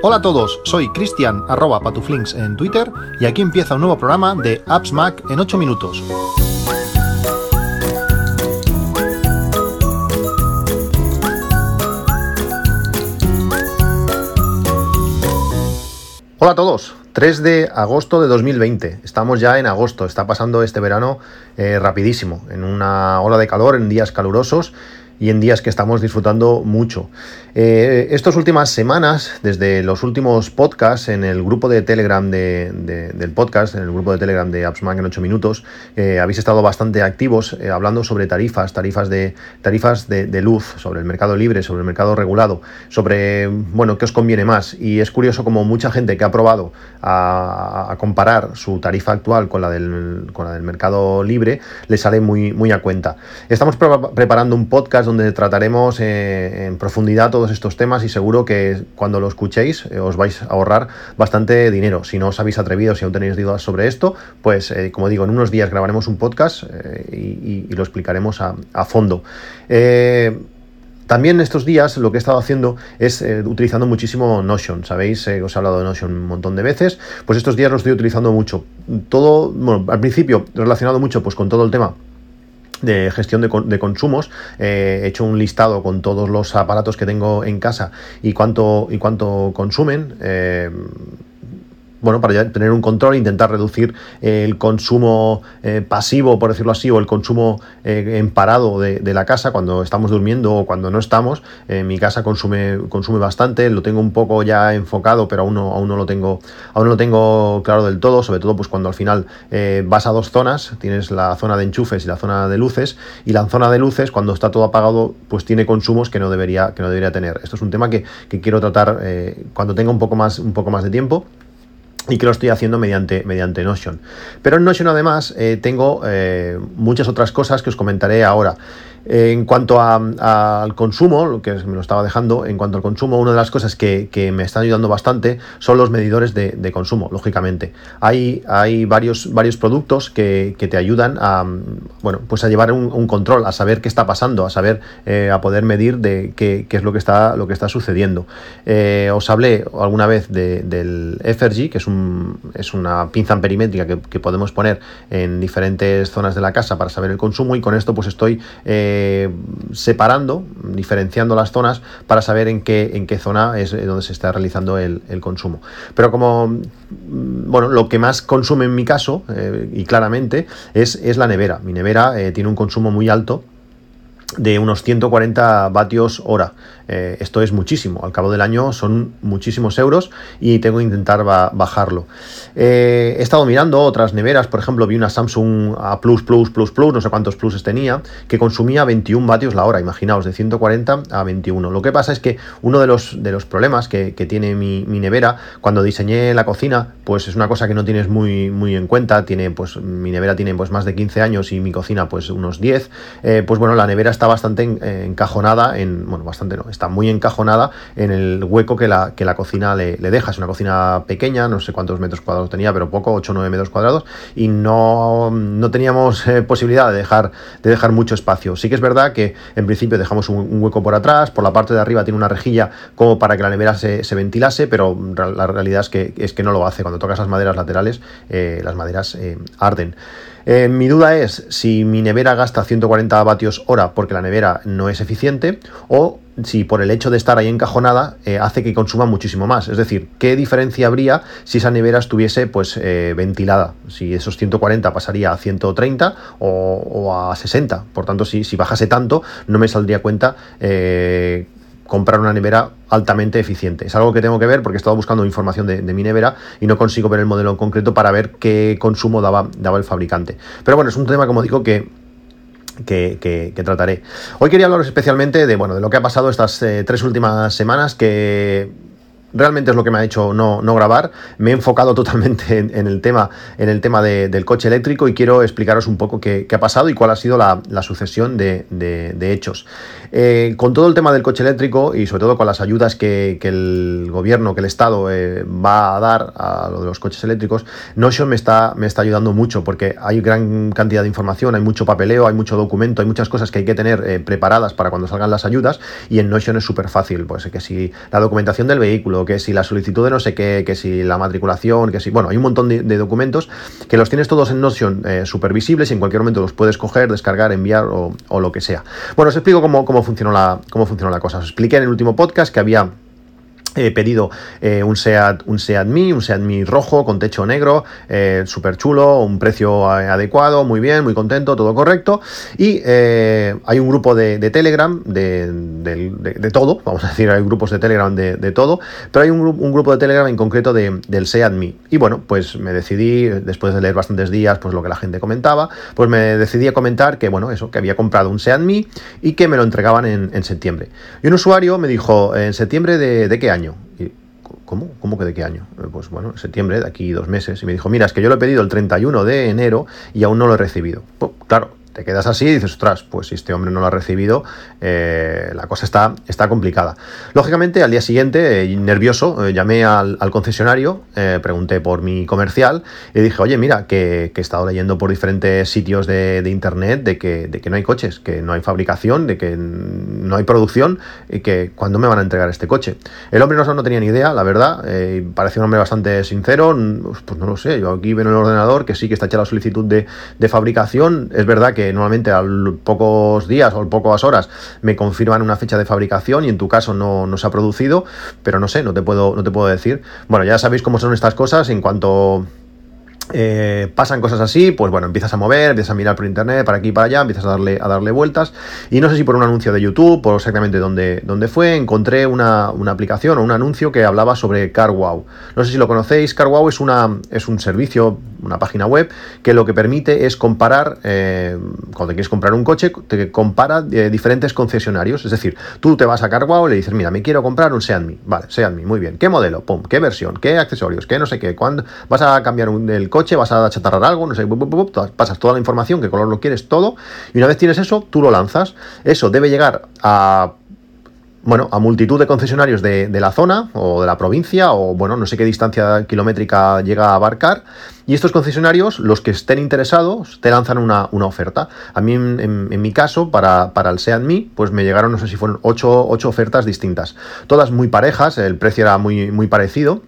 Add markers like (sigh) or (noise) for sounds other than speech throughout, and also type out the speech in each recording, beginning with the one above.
Hola a todos, soy Cristian arroba patuflinks en Twitter y aquí empieza un nuevo programa de Apps Mac en 8 minutos. Hola a todos, 3 de agosto de 2020. Estamos ya en agosto, está pasando este verano eh, rapidísimo, en una ola de calor, en días calurosos y en días que estamos disfrutando mucho. Eh, estas últimas semanas, desde los últimos podcasts en el grupo de Telegram del podcast, en el grupo de Telegram de AppsMac en 8 minutos, eh, habéis estado bastante activos eh, hablando sobre tarifas, tarifas de tarifas de, luz, sobre el mercado libre, sobre el mercado regulado, sobre bueno qué os conviene más. Y es curioso como mucha gente que ha probado a, comparar su tarifa actual con la del, con la del mercado libre le sale muy, muy a cuenta. Estamos preparando un podcast donde trataremos eh, en profundidad todos estos temas y seguro que cuando lo escuchéis eh, os vais a ahorrar bastante dinero. Si no os habéis atrevido, si aún tenéis dudas sobre esto, pues eh, como digo, en unos días grabaremos un podcast y, lo explicaremos a, fondo. También estos días lo que he estado haciendo es utilizando muchísimo Notion, ¿sabéis? os he hablado de Notion un montón de veces, pues estos días lo estoy utilizando mucho. Todo, bueno, al principio relacionado mucho pues con todo el tema de gestión de, consumos. Eh, he hecho un listado con todos los aparatos que tengo en casa y cuánto, y cuánto consumen. Eh, bueno, para tener un control, intentar reducir el consumo eh, pasivo, por decirlo así, o el consumo eh, en parado de, la casa cuando estamos durmiendo o cuando no estamos. mi casa consume, consume bastante, lo tengo un poco ya enfocado, pero aún no, aún no lo tengo, aún no lo tengo claro del todo, sobre todo pues cuando al final eh, vas a dos zonas, tienes la zona de enchufes y la zona de luces, y la zona de luces, cuando está todo apagado, pues tiene consumos que no debería, que no debería tener. Esto es un tema que, que quiero tratar cuando tenga un poco más, un poco más de tiempo y que lo estoy haciendo mediante, mediante Notion. Pero en Notion además eh, tengo eh, muchas otras cosas que os comentaré ahora. En cuanto al consumo, lo que me lo estaba dejando, en cuanto al consumo, una de las cosas que, me están ayudando bastante son los medidores de, consumo, lógicamente. Hay, hay varios, varios productos que, te ayudan a, bueno, pues a llevar un, control, a saber qué está pasando, a saber, eh, a poder medir de qué, es lo que está, lo que está sucediendo. Eh, os hablé alguna vvez del FRG, que es, un, es una pinza perimétrica que, podemos poner en diferentes zonas de la casa para saber el consumo y con esto pues estoy... Eh, eh, separando, diferenciando las zonas para saber en qué, en qué zona es donde se está realizando el, consumo. Pero como, mm, bueno, lo que más consume en mi caso, eh, y claramente, es, es, la nevera. Mi nevera eh, tiene un consumo muy alto de unos 140 vatios hora. Eh, esto es muchísimo. Al cabo del año son muchísimos euros y tengo que intentar bajarlo. Eh, he estado mirando otras neveras, por ejemplo, vi una Samsung A Plus Plus Plus Plus, no sé cuántos pluses tenía, que consumía 21 vatios la hora. Imaginaos, de 140 a 21. Lo que pasa es que uno de los, de los problemas que, tiene mi, nevera, cuando diseñé la cocina, pues es una cosa que no tienes muy, muy en cuenta. Tiene, pues, mi nevera tiene pues más de 15 años y mi cocina pues unos 10. Eh, pues bueno, la nevera está bastante encajonada en, bueno, bastante no, está muy encajonada en el hueco que la, que la cocina le, deja. Es una cocina pequeña, no sé cuántos metros cuadrados tenía, pero poco, 8 o 9 metros cuadrados, y no, no teníamos eh, posibilidad de dejar, de dejar mucho espacio. Sí que es verdad que en principio dejamos un, hueco por atrás, por la parte de arriba tiene una rejilla como para que la nevera se, ventilase, pero la realidad es que, es que no lo hace. Cuando tocas las maderas laterales, eh, las maderas eh, arden. Eh, mi duda es si mi nevera gasta 140 vatios hora porque la nevera no es eficiente o si por el hecho de estar ahí encajonada eh, hace que consuma muchísimo más. Es decir, ¿qué diferencia habría si esa nevera estuviese pues eh, ventilada? Si esos 140 pasaría a 130 o, a 60. Por tanto, si, si, bajase tanto, no me saldría cuenta comprar una nevera altamente eficiente. Es algo que tengo que ver porque he estado buscando información de, mi nevera y no consigo ver el modelo en concreto para ver qué consumo daba, daba el fabricante. Pero bueno, es un tema, como digo, que que, trataré. Hoy quería hablaros especialmente de, bueno, de lo que ha pasado estas eh, tres últimas semanas, que realmente es lo que me ha hecho no, grabar. Me he enfocado totalmente en, el tema, en el tema del coche eléctrico y quiero explicaros un poco qué, ha pasado y cuál ha sido la, sucesión de, hechos. Eh, con todo el tema del coche eléctrico y sobre todo con las ayudas que, el gobierno, que el Estado eh, va a dar a lo de los coches eléctricos, Notion me está, me está ayudando mucho porque hay gran cantidad de información, hay mucho papeleo, hay mucho documento, hay muchas cosas que hay que tener eh, preparadas para cuando salgan las ayudas y en Notion es súper fácil, pues que si la documentación del vehículo, que si la solicitud de no sé qué, que si la matriculación, que si, bueno, hay un montón de, documentos que los tienes todos en Notion eh, súper visibles y en cualquier momento los puedes coger, descargar, enviar o, lo que sea. Bueno, os explico cómo, cómo, funcionó la, cómo funcionó la cosa. Os expliqué en el último podcast que había He pedido eh, un, Seat, un Seat Mi, un Seat Mi rojo con techo negro, eh, súper chulo, un precio adecuado, muy bien, muy contento, todo correcto. Y eh, hay un grupo de, Telegram de, todo, vamos a decir, hay grupos de Telegram de, todo, pero hay un, un, grupo de Telegram en concreto del Seat Mi. Y bueno, pues me decidí, después de leer bastantes días, pues lo que la gente comentaba, pues me decidí a comentar que, bueno, eso, que había comprado un Seat Mi y que me lo entregaban en, en septiembre. Y un usuario me dijo, ¿en septiembre de qué año? Y, ¿Cómo? ¿Cómo que de qué año? Eh, pues bueno, septiembre, de aquí dos meses. Y me dijo, mira, es que yo lo he pedido el 31 de enero y aún no lo he recibido. Claro, te quedas así y dices, ostras, pues si este hombre no lo ha recibido, eh, la cosa está, está complicada. Lógicamente, al día siguiente, eh, nervioso, eh, llamé al, concesionario, pregunté por mi comercial y dije, oye, mira, que, he estado leyendo por diferentes sitios de, internet de que, de que, no hay coches, que no hay fabricación, de que no hay producción y que cuándo me van a entregar este coche. El hombre no, no tenía ni idea, la verdad, parecía un hombre bastante sincero, pues no lo sé, yo aquí veo en el ordenador que sí que está hecha la solicitud de, de fabricación, es verdad que normalmente a pocos días o a pocas horas me confirman una fecha de fabricación y en tu caso no, no, se ha producido, pero no sé, no te puedo, no te puedo decir. Bueno, ya sabéis cómo son estas cosas en cuanto eh, pasan cosas así, pues bueno, empiezas a mover, empiezas a mirar por internet, para aquí y para allá, empiezas a darle, a darle vueltas. Y no sé si por un anuncio de YouTube, por exactamente dónde, dónde fue, encontré una, aplicación o un anuncio que hablaba sobre CarWow. No sé si lo conocéis, CarWow es, una, es un servicio, una página web, que lo que permite es comparar, eh, cuando quieres comprar un coche, te compara eh, diferentes concesionarios. Es decir, tú te vas a CarWow y le dices, mira, me quiero comprar un Seat. Vale, Seat muy bien. ¿Qué modelo? Pum, ¿qué versión? ¿Qué accesorios? ¿Qué no sé qué? ¿Cuándo vas a cambiar el coche? coche, vas a chatarrar algo, no sé, pasas toda la información, qué color lo quieres, todo, y una vez tienes eso, tú lo lanzas. Eso debe llegar a bueno, a multitud de concesionarios de, la zona o de la provincia o bueno, no sé qué distancia kilométrica llega a abarcar. Y estos concesionarios, los que estén interesados, te lanzan una, oferta. A mí, en, mi caso, para, para, el Seat Mi, pues me llegaron, no sé si fueron ocho, ocho ofertas distintas, todas muy parejas, el precio era muy, muy parecido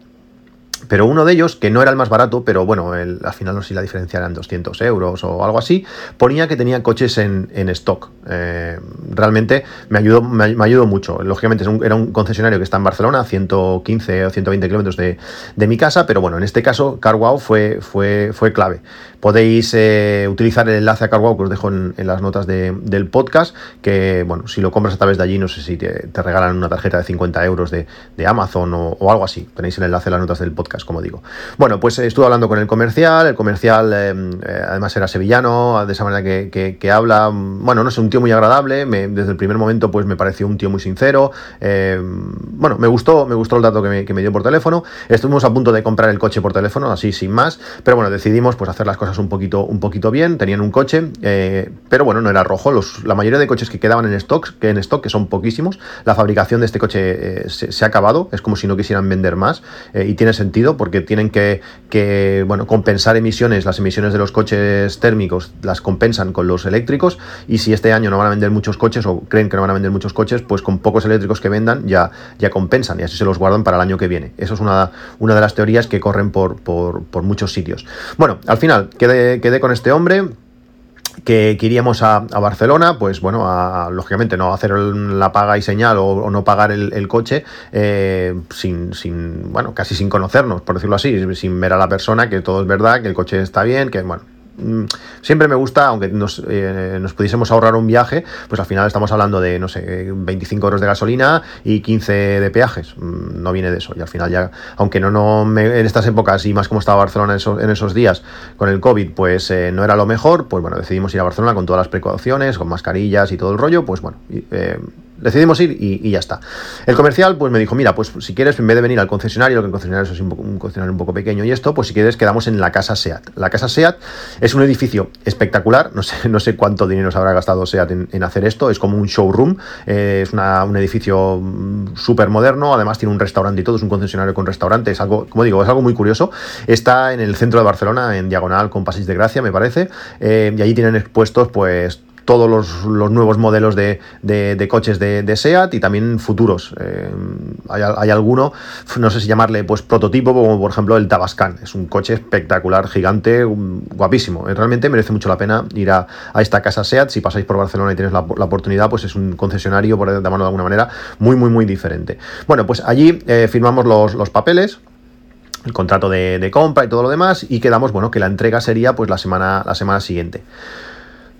pero uno de ellos, que no era el más barato, pero bueno, al final no sé si la diferencia eran 200 euros o algo así, ponía que tenía coches en, stock. Eh, realmente me ayudó, me, ayudó mucho. Lógicamente era un concesionario que está en Barcelona, a 115 o 120 kilómetros de, mi casa, pero bueno, en este caso CarWow fue, fue, fue clave. Podéis eh, utilizar el enlace a CarWow que os dejo en, las notas del podcast, que bueno, si lo compras a través de allí, no sé si te, regalan una tarjeta de 50 euros de, Amazon o, o algo así. Tenéis el enlace en las notas del podcast como digo. Bueno, pues estuve hablando con el comercial, el comercial eh, eh, además era sevillano, de esa manera que, habla, bueno, no sé, un tío muy agradable, desde el primer momento pues me pareció un tío muy sincero, eh, bueno, me gustó, me gustó el dato que me, dio por teléfono, estuvimos a punto de comprar el coche por teléfono, así sin más, pero bueno, decidimos pues hacer las cosas un poquito, un poquito bien, tenían un coche, pero bueno, no era rojo, la mayoría de coches que quedaban en stock, que en stock, que son poquísimos, la fabricación de este coche se, ha acabado, es como si no quisieran vender más y tiene sentido porque tienen que, bueno, compensar emisiones, las emisiones de los coches térmicos las compensan con los eléctricos y si este año no van a vender muchos coches o creen que no van a vender muchos coches, pues con pocos eléctricos que vendan ya, ya compensan y así se los guardan para el año que viene. Eso es una, una de las teorías que corren por, por, muchos sitios. Bueno, al final quedé con este hombre que, iríamos a, Barcelona, pues bueno, lógicamente no hacer la paga y señal o, no pagar el, coche eh, sin, sin, bueno, casi sin conocernos, por decirlo así, sin ver a la persona, que todo es verdad, que el coche está bien, que bueno, siempre me gusta, aunque nos, eh, nos, pudiésemos ahorrar un viaje, pues al final estamos hablando de, no sé, 25 euros de gasolina y 15 de peajes. Mm, no viene de eso. Y al final ya, aunque no, no en estas épocas y más como estaba Barcelona en esos, días con el COVID, pues eh, no era lo mejor, pues bueno, decidimos ir a Barcelona con todas las precauciones, con mascarillas y todo el rollo, pues bueno. Eh, decidimos ir y, ya está. El comercial pues me dijo, mira, pues si quieres, en vez de venir al concesionario, que el concesionario es un, un, concesionario un poco pequeño y esto, pues si quieres quedamos en la casa SEAT. La casa SEAT es un edificio espectacular, no sé, no sé cuánto dinero se habrá gastado SEAT en, hacer esto, es como un showroom, eh, es un edificio mm, súper moderno, además tiene un restaurante y todo, es un concesionario con restaurante, es algo, como digo, es algo muy curioso. Está en el centro de Barcelona, en diagonal con Pasís de Gracia, me parece, eh, y allí tienen expuestos pues todos los, nuevos modelos de, coches de, SEAT y también futuros. Eh, hay, alguno, no sé si llamarle pues prototipo, como por ejemplo el Tabascan. Es un coche espectacular, gigante, guapísimo. Eh, realmente merece mucho la pena ir a, esta casa SEAT. Si pasáis por Barcelona y tienes la, oportunidad, pues es un concesionario, por llamarlo de alguna manera, muy, muy, muy diferente. Bueno, pues allí eh, firmamos los, los papeles el contrato de, de, compra y todo lo demás y quedamos bueno que la entrega sería pues la semana la semana siguiente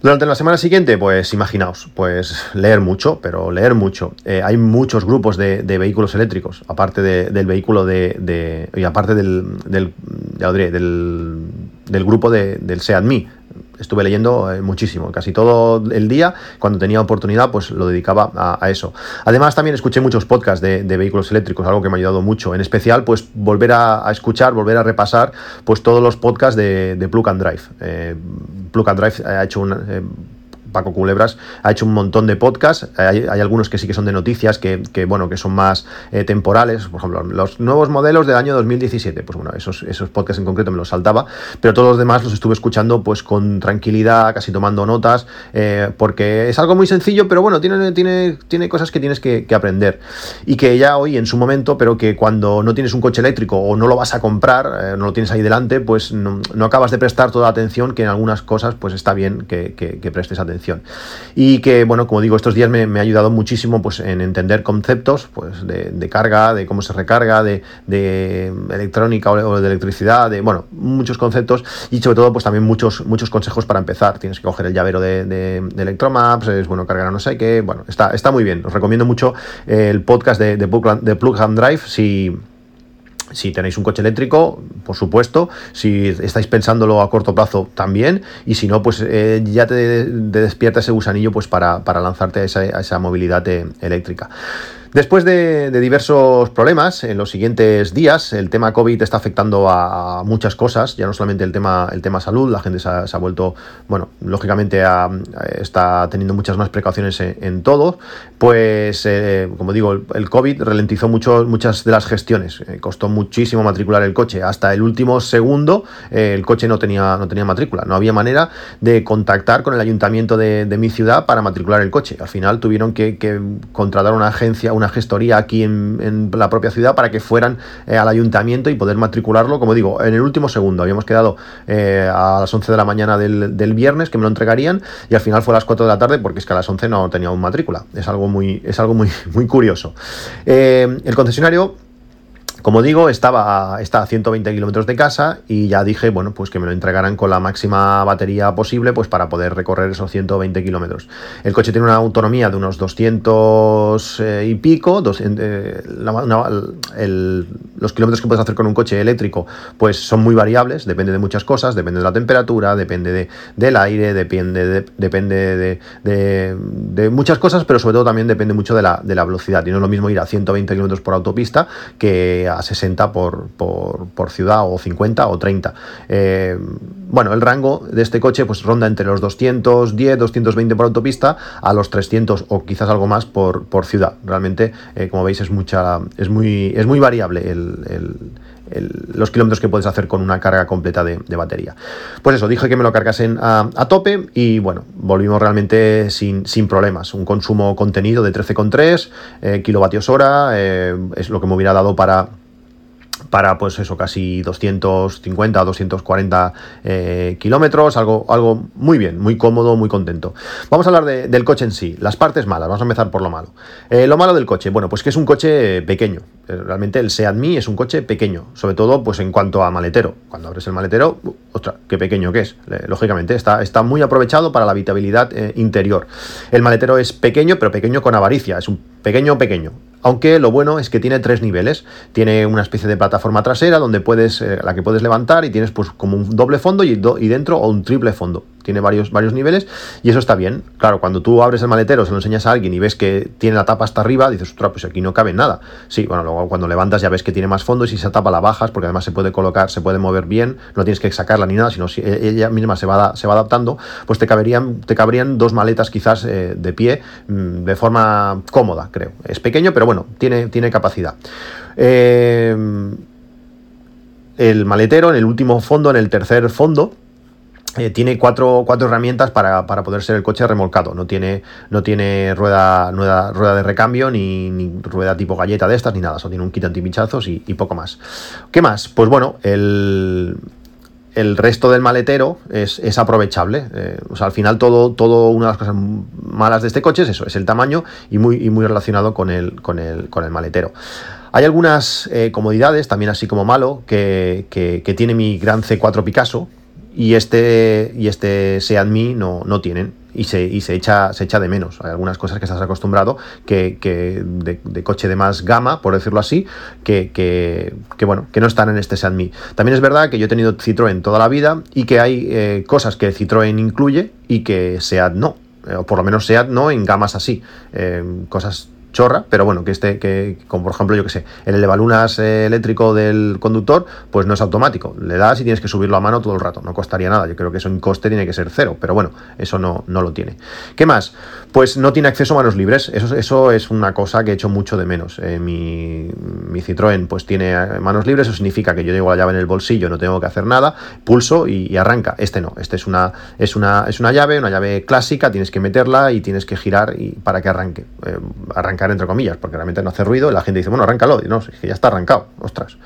durante la semana siguiente, pues imaginaos, pues leer mucho, pero leer mucho. Eh, hay muchos grupos de, vehículos eléctricos, aparte del vehículo de, y aparte del, del, del, del grupo del SEADMI, estuve leyendo eh, muchísimo, casi todo el día, cuando tenía oportunidad, pues lo dedicaba a, eso. Además, también escuché muchos podcasts de, vehículos eléctricos, algo que me ha ayudado mucho, en especial, pues volver a, escuchar, volver a repasar, pues todos los podcasts de, Plug and Drive. Eh, Plug and Drive ha hecho un... Eh, Paco Culebras ha hecho un montón de podcasts. Hay, algunos que sí que son de noticias, que, bueno, que son más eh, temporales. Por ejemplo, los nuevos modelos del año 2017. Pues bueno, esos, esos podcasts en concreto me los saltaba. Pero todos los demás los estuve escuchando pues con tranquilidad, casi tomando notas, eh, porque es algo muy sencillo, pero bueno, tiene, tiene, tiene cosas que tienes que, aprender. Y que ya hoy en su momento, pero que cuando no tienes un coche eléctrico o no lo vas a comprar, eh, no lo tienes ahí delante, pues no, acabas de prestar toda la atención que en algunas cosas pues está bien que, que prestes atención. Y que, bueno, como digo, estos días me, ha ayudado muchísimo pues, en entender conceptos pues, de, carga, de cómo se recarga, de, electrónica o de electricidad, de, bueno, muchos conceptos y sobre todo pues también muchos, muchos consejos para empezar. Tienes que coger el llavero de, de, Electromaps, es bueno cargar a no sé qué, bueno, está, está muy bien. Os recomiendo mucho el podcast de, de Plug and Drive si si tenéis un coche eléctrico, por supuesto. Si estáis pensándolo a corto plazo, también. Y si no, pues eh, ya te, despierta ese gusanillo pues, para, lanzarte a esa, a esa movilidad eh, eléctrica. Después de, diversos problemas en los siguientes días, el tema COVID está afectando a, muchas cosas, ya no solamente el tema, el tema salud, la gente se ha, vuelto, bueno, lógicamente está teniendo muchas más precauciones en, todo, pues eh, como digo, el, COVID ralentizó mucho, muchas de las gestiones, eh, costó muchísimo matricular el coche, hasta el último segundo eh, el coche no tenía, no tenía matrícula, no había manera de contactar con el ayuntamiento de, mi ciudad para matricular el coche, al final tuvieron que, que contratar una agencia, una gestoría aquí en, la propia ciudad para que fueran eh, al ayuntamiento y poder matricularlo, como digo, en el último segundo. Habíamos quedado eh, a las 11 de la mañana del, viernes que me lo entregarían y al final fue a las 4 de la tarde porque es que a las 11 no tenía un matrícula. Es algo muy, es algo muy, (laughs) muy curioso. Eh, el concesionario como digo, estaba a, a 120 kilómetros de casa y ya dije, bueno, pues que me lo entregaran con la máxima batería posible, pues para poder recorrer esos 120 kilómetros. El coche tiene una autonomía de unos 200 eh, y pico, eh, los kilómetros que puedes hacer con un coche eléctrico, pues son muy variables, depende de muchas cosas, depende de la temperatura, depende de, del aire, depende, de, depende de, muchas cosas, pero sobre todo también depende mucho de la, de la velocidad. Y no es lo mismo ir a 120 kilómetros por autopista que a 60 por, por, ciudad o 50 o 30. Eh, bueno, el rango de este coche pues ronda entre los 210, 220 por autopista a los 300 o quizás algo más por, por ciudad. Realmente, eh, como veis, es, mucha, es, muy, es muy variable los kilómetros que puedes hacer con una carga completa de, batería. Pues eso, dije que me lo cargasen a, tope y bueno, volvimos realmente sin, sin, problemas. Un consumo contenido de 13,3 eh, kilovatios hora, es lo que me hubiera dado para para pues eso, casi 250 o 240 kilómetros, algo, algo muy bien, muy cómodo, muy contento. Vamos a hablar del coche en sí, las partes malas, vamos a empezar por lo malo. Eh, lo malo del coche, bueno, pues que es un coche pequeño, eh, realmente el Seat Mii es un coche pequeño, sobre todo pues en cuanto a maletero. Cuando abres el maletero, uh, ostras, qué pequeño que es, lógicamente, está, está muy aprovechado para la habitabilidad eh, interior. El maletero es pequeño, pero pequeño con avaricia, es un pequeño pequeño. Aunque lo bueno es que tiene tres niveles. Tiene una especie de plataforma trasera donde puedes, eh, la que puedes levantar y tienes pues como un doble fondo y, y dentro o un triple fondo. Tiene varios, varios niveles y eso está bien. Claro, cuando tú abres el maletero, se lo enseñas a alguien y ves que tiene la tapa hasta arriba, dices, ostras, pues aquí no cabe nada. Sí, bueno, luego cuando levantas ya ves que tiene más fondo y si esa tapa la bajas, porque además se puede colocar, se puede mover bien, no tienes que sacarla ni nada, sino si e, ella misma se va, se va adaptando, pues te te cabrían dos maletas quizás eh, de pie mm, de forma cómoda, creo. Es pequeño, pero bueno, tiene, tiene capacidad. Eh, el maletero, en el último fondo, en el tercer fondo, eh, tiene cuatro, cuatro herramientas para, poder ser el coche remolcado. No tiene, no tiene rueda, rueda, rueda de recambio, ni, rueda tipo galleta de estas, ni nada. Solo tiene un kit antipinchazos y, y poco más. ¿Qué más? Pues bueno, el, el resto del maletero es, aprovechable. Eh, o sea, al final todo, todo una de las cosas malas de este coche es eso, es el tamaño y muy, muy relacionado con el, con, el, con el maletero. Hay algunas eh, comodidades, también así como malo, que, que tiene mi gran C4 Picasso, y este, y este Seat no, no tienen y se, y se, echa, se echa de menos. Hay algunas cosas que estás acostumbrado que, de, coche de más gama, por decirlo así, que, que, bueno, que no están en este Seat. También es verdad que yo he tenido Citroën toda la vida y que hay eh, cosas que Citroën incluye y que Seat no. Eh, o por lo menos Seat no en gamas así. Eh, cosas chorra, pero bueno, que este, que, como por ejemplo, yo que sé, el elevalunas eh, eléctrico del conductor, pues no es automático. Le das y tienes que subirlo a mano todo el rato. No costaría nada. Yo creo que eso en coste tiene que ser cero, pero bueno, eso no, no lo tiene. ¿Qué más? Pues no tiene acceso a manos libres. Eso, eso es una cosa que he hecho mucho de menos. Eh, mi, mi, Citroën pues tiene eh, manos libres, eso significa que yo llevo la llave en el bolsillo, no tengo que hacer nada, pulso y, arranca. Este no, este es una, es una, es una llave, una llave clásica, tienes que meterla y tienes que girar y, para que arranque. arranque entre comillas, porque realmente no hace ruido, la gente dice, bueno, arráncalo, y no, es que ya está arrancado, ostras.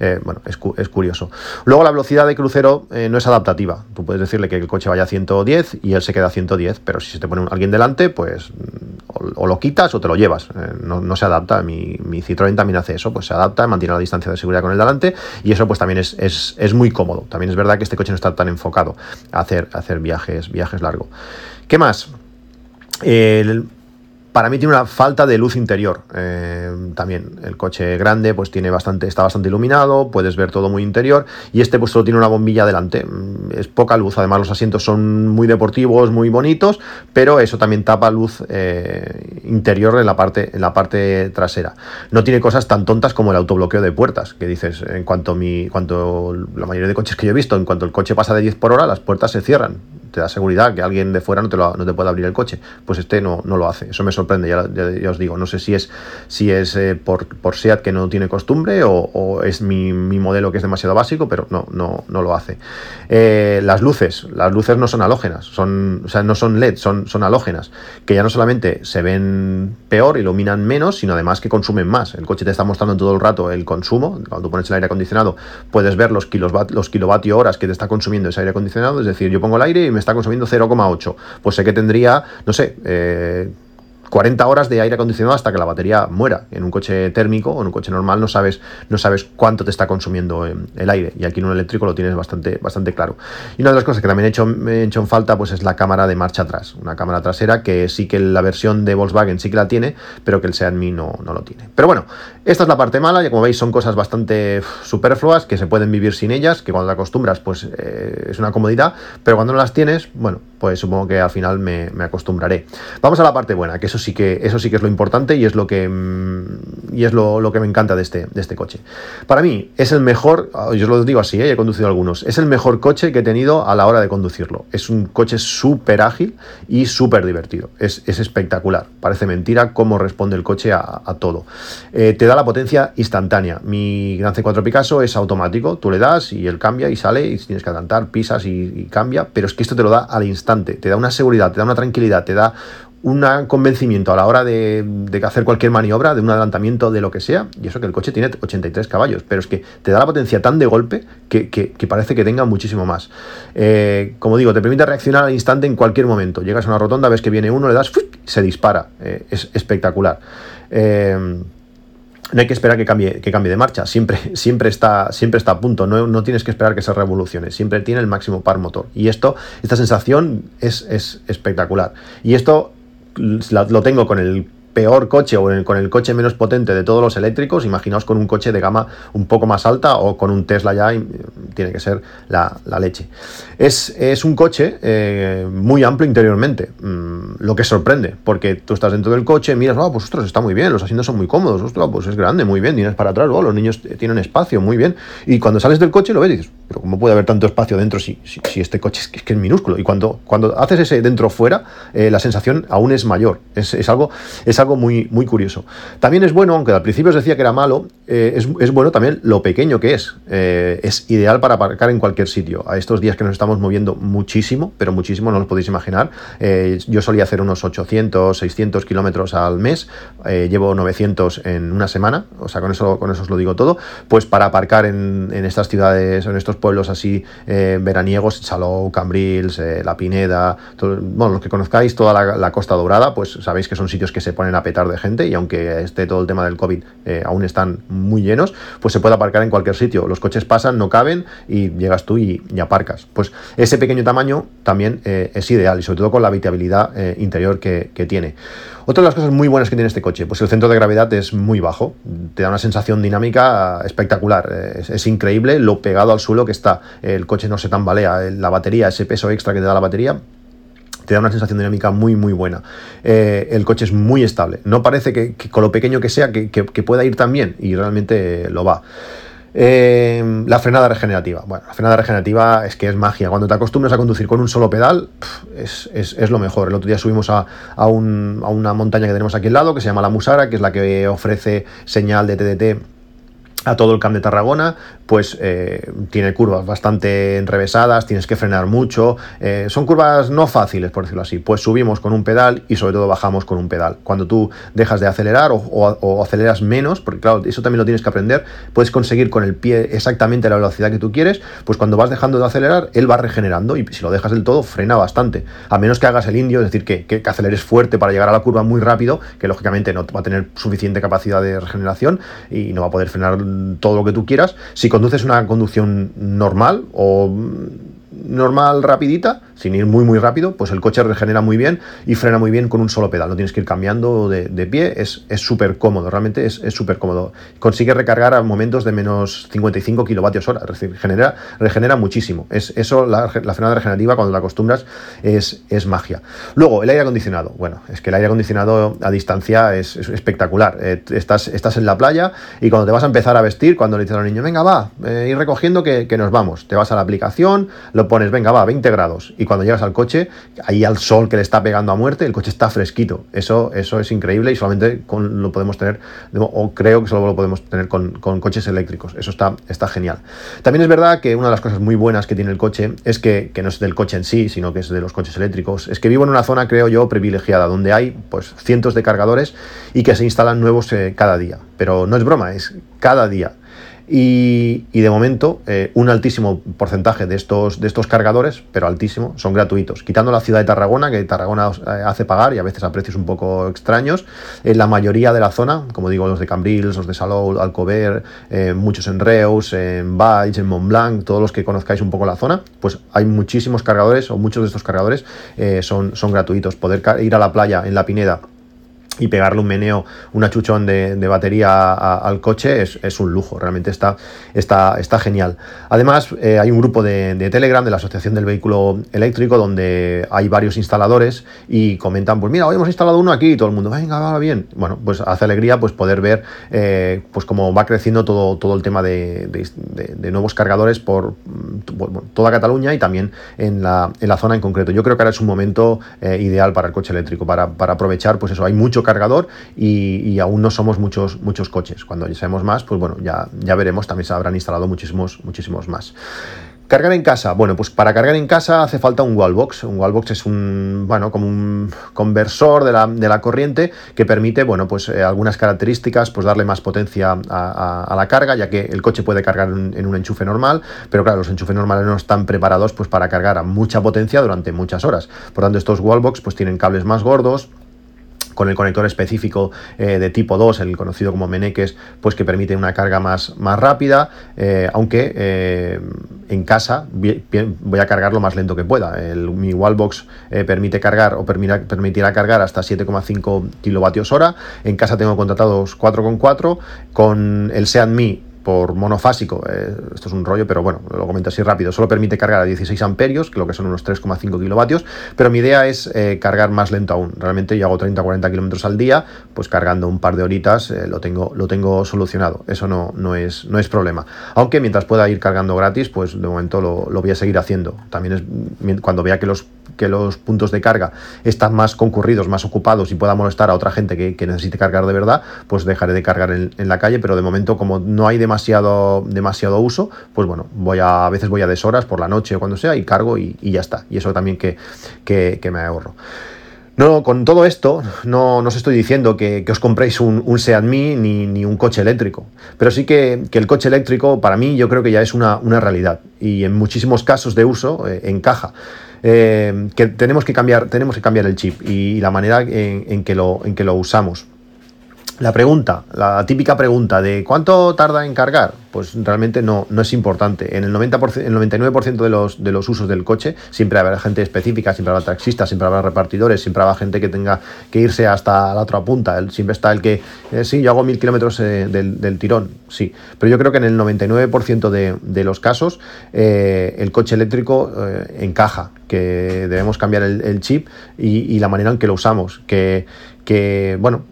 Eh, bueno, es, es, curioso. Luego la velocidad de crucero eh, no es adaptativa. Tú puedes decirle que el coche vaya a 110 y él se queda a 110, pero si se te pone alguien delante, pues o, lo quitas o te lo llevas. Eh, no, se adapta. Mi, mi, Citroën también hace eso, pues se adapta, mantiene la distancia de seguridad con el delante y eso pues también es, es, muy cómodo. También es verdad que este coche no está tan enfocado a hacer, hacer viajes, viajes largos. ¿Qué más? El, para mí tiene una falta de luz interior. Eh, también el coche grande pues tiene bastante, está bastante iluminado, puedes ver todo muy interior y este pues solo tiene una bombilla delante. Es poca luz, además los asientos son muy deportivos, muy bonitos, pero eso también tapa luz eh, interior en la, parte, en la parte trasera. No tiene cosas tan tontas como el autobloqueo de puertas, que dices, en cuanto, mi, cuanto la mayoría de coches que yo he visto, en cuanto el coche pasa de 10 por hora, las puertas se cierran te da seguridad que alguien de fuera no te, lo, no te puede abrir el coche. Pues este no, no lo hace. Eso me sorprende, ya, ya, os digo. No sé si es, si es eh, por, por, SEAT que no tiene costumbre o, es mi, mi, modelo que es demasiado básico, pero no, no, no lo hace. Eh, las luces, las luces no son halógenas, son, o sea, no son LED, son, son halógenas, que ya no solamente se ven peor, iluminan menos, sino además que consumen más. El coche te está mostrando todo el rato el consumo. Cuando pones el aire acondicionado, puedes ver los, los kilovatio horas que te está consumiendo ese aire acondicionado. Es decir, yo pongo el aire y me está consumiendo 0,8. Pues sé que tendría, no sé, eh, 40 horas de aire acondicionado hasta que la batería muera. En un coche térmico o en un coche normal no sabes, no sabes cuánto te está consumiendo eh, el aire. Y aquí en un eléctrico lo tienes bastante, bastante claro. Y una de las cosas que también he hecho, he hecho en falta pues es la cámara de marcha atrás. Una cámara trasera que sí que la versión de Volkswagen sí que la tiene, pero que el Seat Mii no, no lo tiene. Pero bueno, esta es la parte mala. Y como veis son cosas bastante superfluas que se pueden vivir sin ellas, que cuando te acostumbras pues eh, es una comodidad, pero cuando no las tienes, bueno, pues supongo que al final me, me acostumbraré. Vamos a la parte buena, que eso sí que, eso sí que es lo importante y es lo que, mm, y es lo, que me encanta de este, de este coche. Para mí es el mejor, ah, yo os lo digo así, ¿eh? he conducido algunos, es el mejor coche que he tenido a la hora de conducirlo. Es un coche súper ágil y súper divertido. Es, espectacular. Parece mentira cómo responde el coche a, todo. Eh, te da la potencia instantánea. Mi Gran C4 Picasso es automático, tú le das y él cambia y sale y tienes que adelantar, pisas y cambia, pero es que esto te lo da al instante, te da una seguridad, te da una tranquilidad, te da un convencimiento a la hora de, hacer cualquier maniobra, de un adelantamiento, de lo que sea, y eso que el coche tiene 83 caballos, pero es que te da la potencia tan de golpe que, parece que tenga muchísimo más. Eh, como digo, te permite reaccionar al instante en cualquier momento. Llegas a una rotonda, ves que viene uno, le das, se dispara. Eh, es espectacular. Eh, no hay que esperar que cambie, que cambie de marcha, siempre, siempre, está, siempre está a punto, no, no, tienes que esperar que se revolucione, siempre tiene el máximo par motor. Y esto, esta sensación es, es espectacular. Y esto lo tengo con el peor coche o con el coche menos potente de todos los eléctricos, imaginaos con un coche de gama un poco más alta o con un Tesla ya, tiene que ser la, leche. Es, un coche eh, muy amplio interiormente, mm, lo que sorprende, porque tú estás dentro del coche, miras, oh, pues ostras, está muy bien, los asientos son muy cómodos, ostras, pues es grande, muy bien, tienes para atrás, oh, los niños tienen espacio, muy bien. Y cuando sales del coche lo ves y dices, pero ¿cómo puede haber tanto espacio dentro si, este coche es que, es minúsculo? Y cuando, cuando haces ese dentro fuera, eh, la sensación aún es mayor. Es, algo, es algo muy, muy curioso. También es bueno, aunque al principio os decía que era malo, eh, es, bueno también lo pequeño que es. Eh, es ideal para aparcar en cualquier sitio. A estos días que nos estamos moviendo muchísimo, pero muchísimo, no os podéis imaginar. yo solía hacer unos 800, 600 kilómetros al mes, llevo 900 en una semana, o sea, con eso, con eso os lo digo todo. Pues para aparcar en, en estas ciudades, en estos pueblos así eh, veraniegos, Salou, Cambrils, eh, La Pineda, bueno, los que conozcáis toda la, Costa Dorada, pues sabéis que son sitios que se ponen a petar de gente y aunque esté todo el tema del COVID eh, aún están muy llenos, pues se puede aparcar en cualquier sitio. Los coches pasan, no caben y llegas tú y, aparcas. Pues ese pequeño tamaño también es ideal y sobre todo con la habitabilidad interior que, que tiene. Otra de las cosas muy buenas que tiene este coche, pues el centro de gravedad es muy bajo, te da una sensación dinámica espectacular, es, increíble lo pegado al suelo que está, el coche no se tambalea, la batería, ese peso extra que te da la batería, te da una sensación dinámica muy muy buena. Eh, el coche es muy estable, no parece que, con lo pequeño que sea que, pueda ir tan bien y realmente lo va. Eh, la frenada regenerativa. Bueno, la frenada regenerativa es que es magia. Cuando te acostumbras a conducir con un solo pedal, es, lo mejor. El otro día subimos a, a, una montaña que tenemos aquí al lado, que se llama La Musara, que es la que ofrece señal de TDT a todo el Camp de Tarragona, pues eh, tiene curvas bastante enrevesadas, tienes que frenar mucho, eh, son curvas no fáciles, por decirlo así, pues subimos con un pedal y sobre todo bajamos con un pedal. Cuando tú dejas de acelerar o, aceleras menos, porque claro, eso también lo tienes que aprender, puedes conseguir con el pie exactamente la velocidad que tú quieres, pues cuando vas dejando de acelerar, él va regenerando y si lo dejas del todo, frena bastante. A menos que hagas el indio, es decir, que, que aceleres fuerte para llegar a la curva muy rápido, que lógicamente no va a tener suficiente capacidad de regeneración y no va a poder frenar todo lo que tú quieras. Si conduces una conducción normal o normal, rapidita, sin ir muy muy rápido, pues el coche regenera muy bien y frena muy bien con un solo pedal. No tienes que ir cambiando de, pie, es súper cómodo, realmente es súper cómodo. Consigue recargar a momentos de menos 55 kilovatios hora, es decir, genera, regenera muchísimo. Es, eso, la, frenada regenerativa, cuando la acostumbras, es, es magia. Luego, el aire acondicionado. Bueno, es que el aire acondicionado a distancia es, espectacular. Eh, estás, estás en la playa y cuando te vas a empezar a vestir, cuando le dices al niño, venga, va, eh, ir recogiendo que, que nos vamos. Te vas a la aplicación, pones, venga, va, 20 grados. Y cuando llegas al coche, ahí al sol que le está pegando a muerte, el coche está fresquito. Eso, eso es increíble y solamente con, lo podemos tener, o creo que solo lo podemos tener con, coches eléctricos. Eso está, está genial. También es verdad que una de las cosas muy buenas que tiene el coche es que, no es del coche en sí, sino que es de los coches eléctricos. Es que vivo en una zona, creo yo, privilegiada, donde hay pues cientos de cargadores y que se instalan nuevos eh, cada día. Pero no es broma, es cada día. Y, de momento, eh, un altísimo porcentaje de estos, de estos cargadores, pero altísimo, son gratuitos. Quitando la ciudad de Tarragona, que Tarragona eh, hace pagar y a veces a precios un poco extraños, en la mayoría de la zona, como digo, los de Cambrils, los de Salou, Alcover, eh, muchos en Reus, en Valls, en Montblanc, todos los que conozcáis un poco la zona, pues hay muchísimos cargadores o muchos de estos cargadores son, son gratuitos. Poder ir a la playa en La Pineda y pegarle un meneo, un achuchón de, batería al coche es, un lujo, realmente está, está, está genial. Además, eh, hay un grupo de, Telegram de la Asociación del Vehículo Eléctrico donde hay varios instaladores y comentan, pues mira, hoy hemos instalado uno aquí y todo el mundo, venga, va bien. Bueno, pues hace alegría pues poder ver eh, pues cómo va creciendo todo, todo el tema de, nuevos cargadores por, toda Cataluña y también en la, en la, zona en concreto. Yo creo que ahora es un momento eh, ideal para el coche eléctrico, para, para aprovechar, pues eso, hay mucho cargador y, aún no somos muchos, muchos coches. Cuando ya seamos más, pues bueno, ya, ya veremos, también se habrán instalado muchísimos, muchísimos más. Cargar en casa. Bueno, pues para cargar en casa hace falta un wallbox. Un wallbox es un, bueno, como un conversor de la, corriente que permite, bueno, pues eh, algunas características, pues darle más potencia a, la carga, ya que el coche puede cargar en, un enchufe normal, pero claro, los enchufes normales no están preparados pues para cargar a mucha potencia durante muchas horas. Por tanto, estos wallbox pues tienen cables más gordos, con el conector específico eh, de tipo 2, el conocido como Meneques, pues que permite una carga más, más rápida, eh, aunque eh, en casa voy a cargar lo más lento que pueda. El, mi Wallbox permite cargar o permitirá cargar hasta 7,5 kilovatios hora. En casa tengo contratados 4,4. Con el Seat Mi por monofásico, eh, esto es un rollo, pero bueno, lo comento así rápido, solo permite cargar a 16 amperios, que lo que son unos 3,5 kilovatios, pero mi idea es eh, cargar más lento aún. Realmente yo hago 30-40 kilómetros al día, pues cargando un par de horitas eh, lo, tengo, lo tengo solucionado. Eso no, no, es, no es problema. Aunque mientras pueda ir cargando gratis, pues de momento lo, lo voy a seguir haciendo. También es cuando vea que los que los puntos de carga están más concurridos, más ocupados y pueda molestar a otra gente que, necesite cargar de verdad, pues dejaré de cargar en, la calle, pero de momento como no hay demasiado, demasiado uso, pues bueno, voy a, a veces voy a deshoras por la noche o cuando sea y cargo y, ya está. Y eso también que, que, me ahorro. No, con todo esto no, os estoy diciendo que, os compréis un, un Seat Mii ni, un coche eléctrico, pero sí que, el coche eléctrico para mí yo creo que ya es una, realidad y en muchísimos casos de uso eh, encaja. Eh, que tenemos que cambiar, tenemos que cambiar el chip y, la manera en, que lo, en que lo usamos. La pregunta, la típica pregunta de ¿cuánto tarda en cargar? Pues realmente no, no es importante. En el, 90%, el 99% de los, de los usos del coche siempre habrá gente específica, siempre habrá taxistas, siempre habrá repartidores, siempre habrá gente que tenga que irse hasta la otra punta. siempre está el que, eh, sí, yo hago mil kilómetros eh, del, tirón, sí. Pero yo creo que en el 99% de, los casos eh, el coche eléctrico encaja, que debemos cambiar el, chip y, la manera en que lo usamos. Que, que bueno,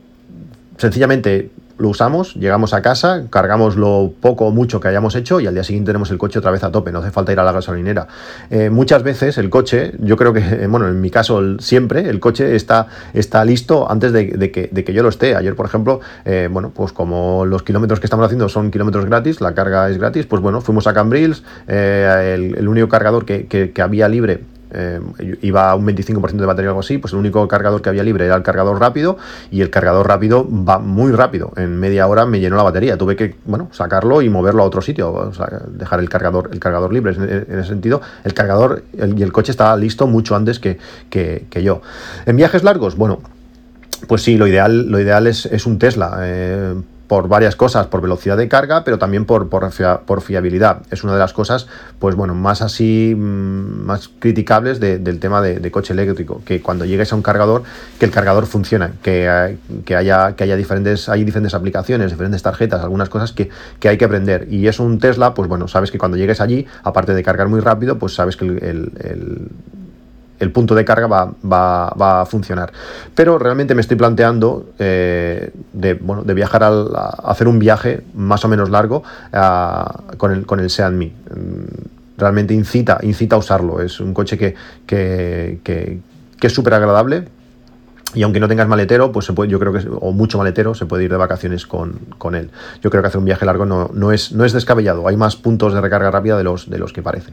sencillamente lo usamos, llegamos a casa, cargamos lo poco o mucho que hayamos hecho y al día siguiente tenemos el coche otra vez a tope, no hace falta ir a la gasolinera. Eh, muchas veces el coche, yo creo que, (laughs) bueno, en mi caso siempre, el coche está, está listo antes de, que, yo lo esté. Ayer, por ejemplo, eh, bueno, pues como los kilómetros que estamos haciendo son kilómetros gratis, la carga es gratis, pues bueno, fuimos a Cambrils, eh, el, único cargador que, que había libre eh, iba a un 25% de batería o algo así, pues el único cargador que había libre era el cargador rápido y el cargador rápido va muy rápido. En media hora me llenó la batería. Tuve que, bueno, sacarlo y moverlo a otro sitio, dejar el cargador, el cargador libre. En, ese sentido, el cargador y el coche estaba listo mucho antes que, yo. En viajes largos, bueno, pues sí, lo ideal, lo ideal es, es un Tesla. Eh, por varias cosas, por velocidad de carga, pero también por, por, fiabilidad. Es una de las cosas, pues bueno, más así, mm, más criticables del tema de, coche eléctrico, que cuando llegues a un cargador, que el cargador funcione, que, que, haya, que haya diferentes, hay diferentes aplicaciones, diferentes tarjetas, algunas cosas que, hay que aprender. Y es un Tesla, pues bueno, sabes que cuando llegues allí, aparte de cargar muy rápido, pues sabes que el punto de carga va, a funcionar. Pero realmente me estoy planteando eh, de, bueno, de viajar a, hacer un viaje más o menos largo con, el, con el Mi. Mm, realmente incita, incita a usarlo. Es un coche que, que, es súper agradable. Y aunque no tengas maletero, pues se puede, yo creo que, o mucho maletero, se puede ir de vacaciones con, él. Yo creo que hacer un viaje largo no, no, es, no es descabellado. Hay más puntos de recarga rápida de los, de los que parece.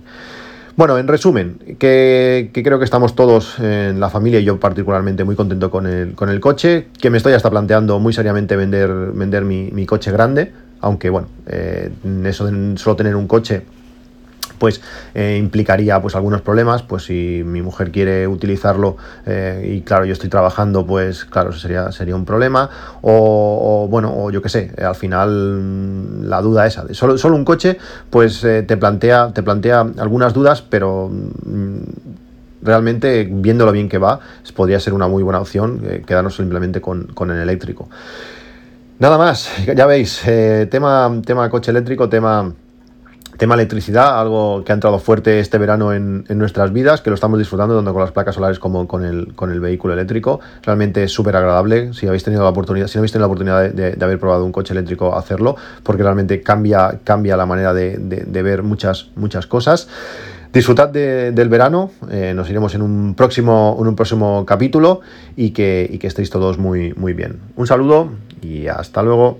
Bueno, en resumen, que, creo que estamos todos en la familia y yo particularmente muy contento con el, con el coche, que me estoy hasta planteando muy seriamente vender, vender mi, coche grande, aunque bueno, eh, eso de solo tener un coche pues eh, implicaría pues algunos problemas, pues si mi mujer quiere utilizarlo eh, y claro yo estoy trabajando, pues claro sería, sería un problema o, bueno, o yo qué sé, al final mm, la duda esa, solo, solo un coche pues eh, te, plantea, te plantea algunas dudas, pero mm, realmente viéndolo bien que va, podría ser una muy buena opción quedarnos simplemente con, con el eléctrico. Nada más, ya veis, tema, tema coche eléctrico, tema Tema electricidad, algo que ha entrado fuerte este verano en, nuestras vidas, que lo estamos disfrutando tanto con las placas solares como con el, con el vehículo eléctrico. Realmente es súper agradable. Si habéis tenido la oportunidad, si no habéis tenido la oportunidad de, haber probado un coche eléctrico, hacerlo, porque realmente cambia, cambia la manera de, ver muchas, muchas cosas. Disfrutad del verano, eh, nos iremos en un próximo, en un próximo capítulo y que, y que estéis todos muy, muy bien. Un saludo y hasta luego.